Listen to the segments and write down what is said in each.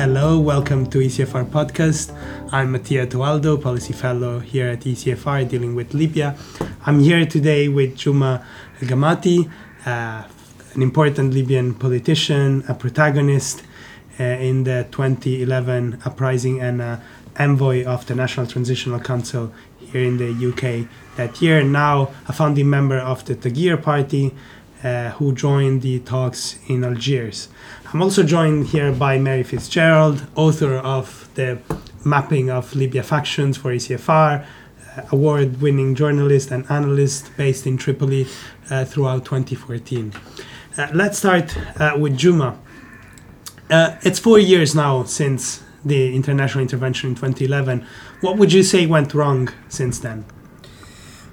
hello, welcome to ECFR podcast. I'm Mattia Toaldo, policy fellow here at ECFR dealing with Libya. I'm here today with Juma Gamati, uh, an important Libyan politician, a protagonist uh, in the 2011 uprising and uh, envoy of the National Transitional Council here in the UK that year, now a founding member of the Tagir Party. Uh, who joined the talks in Algiers. I'm also joined here by Mary Fitzgerald, author of the Mapping of Libya Factions for ECFR, uh, award winning journalist and analyst based in Tripoli uh, throughout 2014. Uh, let's start uh, with Juma. Uh, it's four years now since the international intervention in 2011. What would you say went wrong since then?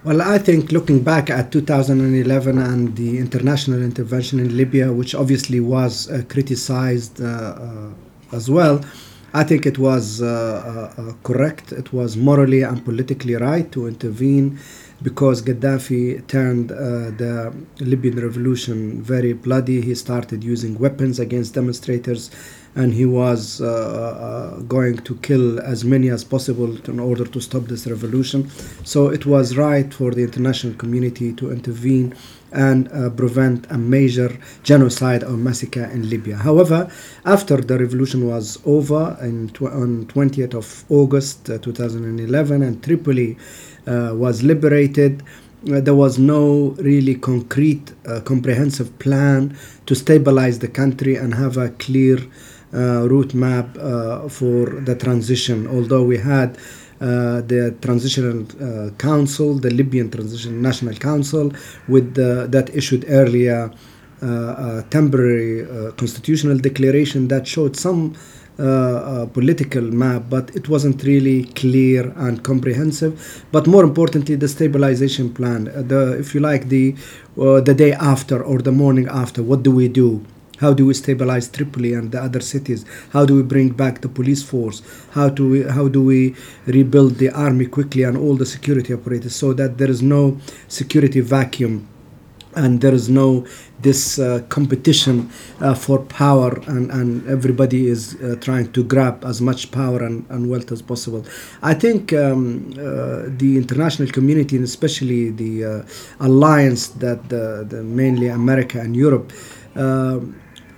Well, I think looking back at 2011 and the international intervention in Libya, which obviously was uh, criticized uh, uh, as well, I think it was uh, uh, correct. It was morally and politically right to intervene because Gaddafi turned the Libyan revolution very bloody. He started using weapons against demonstrators and he was uh, uh, going to kill as many as possible in order to stop this revolution. So it was right for the international community to intervene and uh, prevent a major genocide or massacre in Libya. However, after the revolution was over in tw- on 20th of August uh, 2011 and Tripoli uh, was liberated, uh, there was no really concrete, comprehensive plan to stabilize the country and have a clear uh, route map uh, for the transition. Although we had uh, the transitional uh, council, the Libyan Transition National Council, with the, that issued earlier uh, temporary uh, constitutional declaration that showed some political map, but it wasn't really clear and comprehensive. But more importantly, the stabilization plan. the, if you like, the the day after or the morning after, what do we do? How do we stabilize Tripoli and the other cities? How do we bring back the police force? How do we how do we rebuild the army quickly and all the security operators so that there is no security vacuum and there is no this uh, competition uh, for power and, and everybody is uh, trying to grab as much power and, and wealth as possible i think um, uh, the international community and especially the uh, alliance that the, the mainly america and europe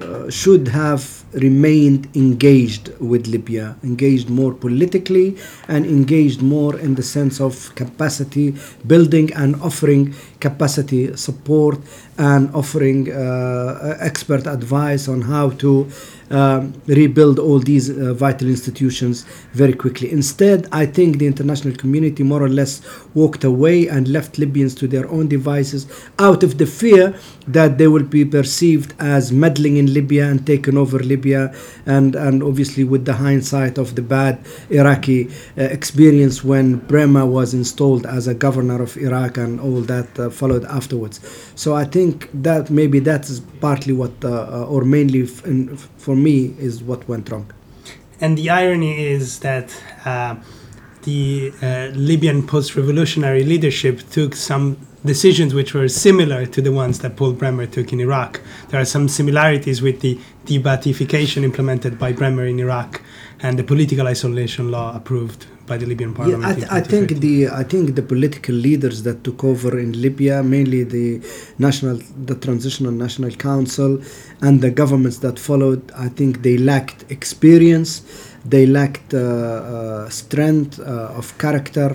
uh, should have remained engaged with Libya, engaged more politically and engaged more in the sense of capacity building and offering capacity support and offering uh, expert advice on how to um, rebuild all these uh, vital institutions very quickly. Instead, I think the international community more or less walked away and left Libyans to their own devices out of the fear that they will be perceived as meddling in Libya and taking over Libya, and, and obviously with the hindsight of the bad Iraqi uh, experience when Bremer was installed as a governor of Iraq and all that uh, followed afterwards. So I think that maybe that is partly what, uh, uh, or mainly in, for me is what went wrong. And the irony is that uh, the uh, Libyan post revolutionary leadership took some decisions which were similar to the ones that Paul Bremer took in Iraq. There are some similarities with the de-Baathification implemented by Bremer in Iraq and the political isolation law approved by the Libyan parliament. Yeah, I, th- I, think the I think the political leaders that took over in Libya, mainly the national, the transitional national council, and the governments that followed, I think they lacked experience, they lacked uh, uh, strength uh, of character,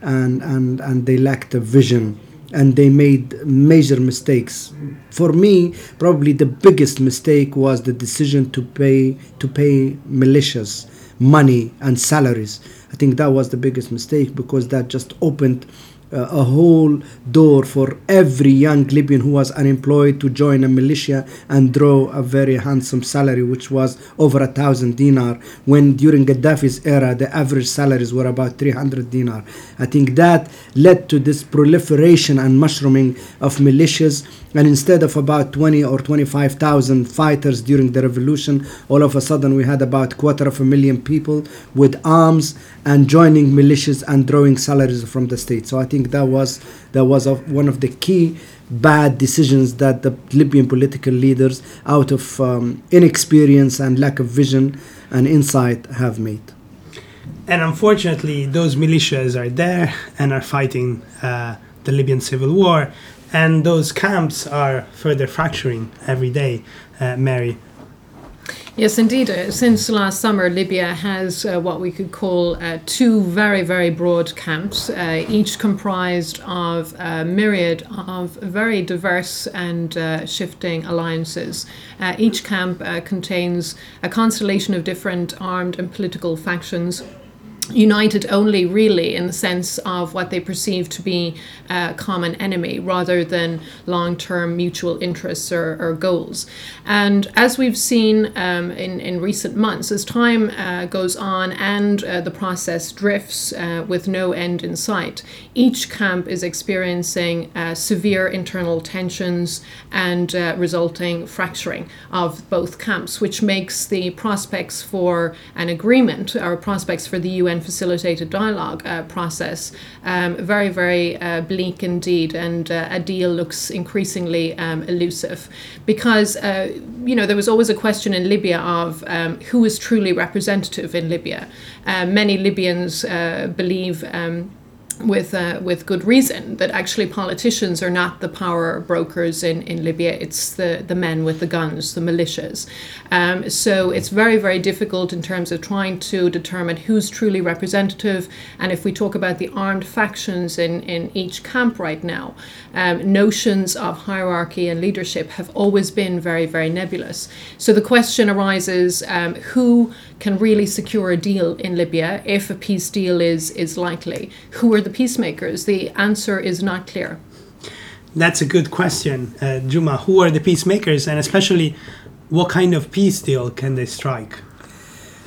and and and they lacked a vision and they made major mistakes. For me, probably the biggest mistake was the decision to pay to pay militias money and salaries. I think that was the biggest mistake because that just opened Uh, a whole door for every young Libyan who was unemployed to join a militia and draw a very handsome salary, which was over a thousand dinar. When during Gaddafi's era, the average salaries were about 300 dinar. I think that led to this proliferation and mushrooming of militias. And instead of about 20 or 25,000 fighters during the revolution, all of a sudden we had about quarter of a million people with arms and joining militias and drawing salaries from the state. So I think that was that was one of the key bad decisions that the Libyan political leaders, out of um, inexperience and lack of vision and insight, have made. And unfortunately, those militias are there and are fighting uh, the Libyan civil war, and those camps are further fracturing every day. Uh, Mary, Yes, indeed. Uh, since last summer, Libya has uh, what we could call uh, two very, very broad camps, uh, each comprised of a myriad of very diverse and uh, shifting alliances. Uh, each camp contains a constellation of different armed and political factions united only really in the sense of what they perceive to be a common enemy rather than long term mutual interests or, or, goals. And as we've seen um, in, in recent months, as time uh, goes on and uh, the process drifts uh, with no end in sight, each camp is experiencing uh, severe internal tensions and uh, resulting fracturing of both camps, which makes the prospects for an agreement or prospects for the UN facilitated dialogue uh, process um, very, very uh, bleak indeed, and uh, a deal looks increasingly um, elusive because, uh, you know, there was always a question in Libya of um, who is truly representative in Libya. Uh, many Libyans believe um, with uh, with good reason that actually politicians are not the power brokers in, in Libya. It's the, the men with the guns, the militias. Um, so it's very very difficult in terms of trying to determine who's truly representative. And if we talk about the armed factions in in each camp right now, um, notions of hierarchy and leadership have always been very very nebulous. So the question arises: um, who can really secure a deal in Libya if a peace deal is is likely? Who are the peacemakers? The answer is not clear. That's a good question, uh, Juma. Who are the peacemakers, and especially, what kind of peace deal can they strike?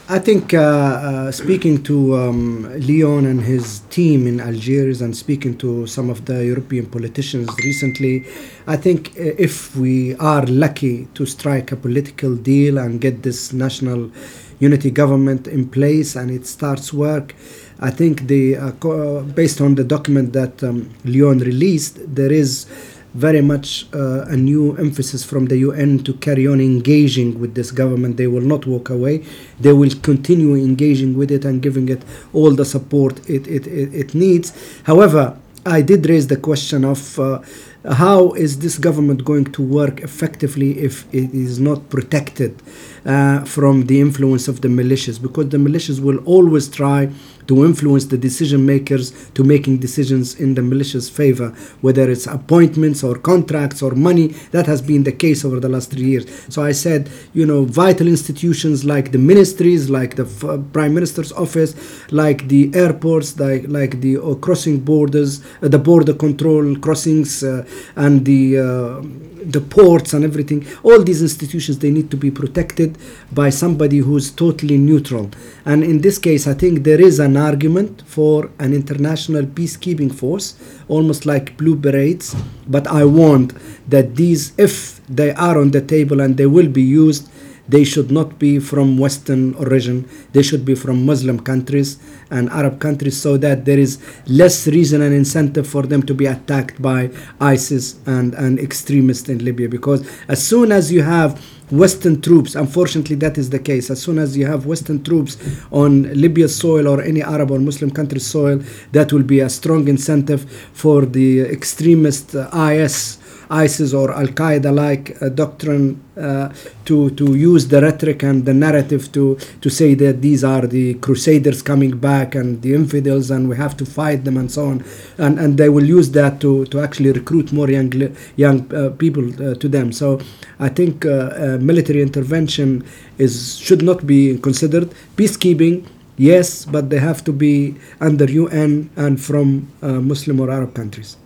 I think uh, uh, speaking to um, Leon and his team in Algiers and speaking to some of the European politicians recently, I think uh, if we are lucky to strike a political deal and get this national unity government in place and it starts work, I think the uh, co- based on the document that um, Leon released, there is very much uh, a new emphasis from the UN to carry on engaging with this government. They will not walk away. They will continue engaging with it and giving it all the support it, it, it, it needs. However, I did raise the question of uh, how is this government going to work effectively if it is not protected uh, from the influence of the militias? Because the militias will always try to influence the decision makers to making decisions in the militia's favor, whether it's appointments or contracts or money. That has been the case over the last three years. So I said, you know, vital institutions like the ministries, like the uh, prime minister's office, like the airports, like like the uh, crossing borders, uh, the border control crossings, uh, and the uh, the ports and everything all these institutions they need to be protected by somebody who's totally neutral. And in this case i think there is an argument for an international peacekeeping force almost like blue berets but i want that these if they are on the table and they will be used they should not be from Western origin. They should be from Muslim countries and Arab countries so that there is less reason and incentive for them to be attacked by ISIS and, and extremists in Libya. Because as soon as you have Western troops, unfortunately, that is the case. As soon as you have Western troops on Libya's soil or any Arab or Muslim country's soil, that will be a strong incentive for the extremist uh, IS ISIS or Al Qaeda like uh, doctrine uh, to, to use the rhetoric and the narrative to, to say that these are the crusaders coming back and the infidels and we have to fight them and so on. And, and they will use that to, to actually recruit more young, young uh, people to them. So I think military intervention is, should not be considered. Peacekeeping yes, but they have to be under UN and from uh, Muslim or Arab countries.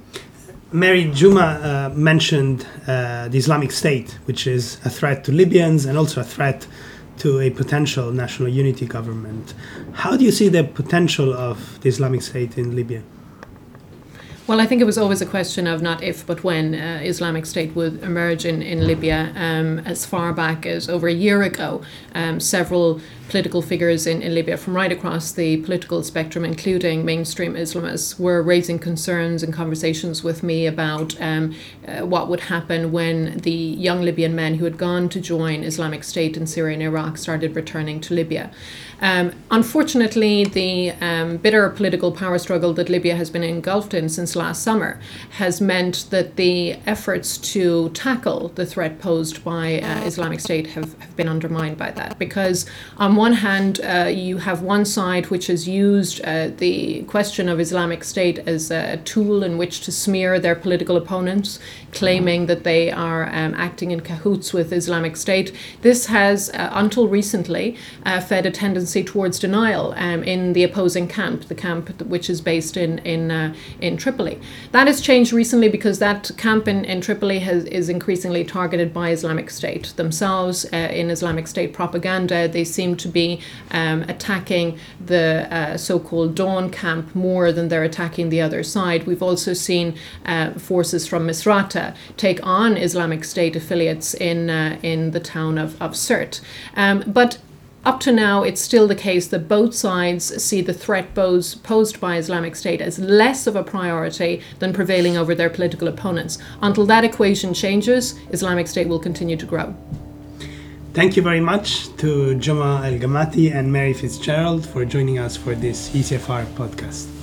Mary Juma uh, mentioned uh, the Islamic State, which is a threat to Libyans and also a threat to a potential national unity government. How do you see the potential of the Islamic State in Libya? Well, I think it was always a question of not if but when uh, Islamic State would emerge in, in Libya. Um, as far back as over a year ago, um, several political figures in, in Libya from right across the political spectrum, including mainstream Islamists, were raising concerns and conversations with me about um, uh, what would happen when the young Libyan men who had gone to join Islamic State in Syria and Iraq started returning to Libya. Um, unfortunately, the um, bitter political power struggle that Libya has been engulfed in since last summer has meant that the efforts to tackle the threat posed by uh, Islamic State have, have been undermined by that. Because, on one hand, uh, you have one side which has used uh, the question of Islamic State as a tool in which to smear their political opponents, claiming that they are um, acting in cahoots with Islamic State. This has, uh, until recently, uh, fed a tendency towards denial um, in the opposing camp, the camp which is based in in uh, in Tripoli. That has changed recently because that camp in, in Tripoli has, is increasingly targeted by Islamic State themselves. Uh, in Islamic State propaganda, they seem to be um, attacking the uh, so-called Dawn camp more than they're attacking the other side. We've also seen uh, forces from Misrata take on Islamic State affiliates in uh, in the town of of Sirte. Um, but up to now, it's still the case that both sides see the threat posed by Islamic State as less of a priority than prevailing over their political opponents. Until that equation changes, Islamic State will continue to grow. Thank you very much to Juma El Gamati and Mary Fitzgerald for joining us for this ECFR podcast.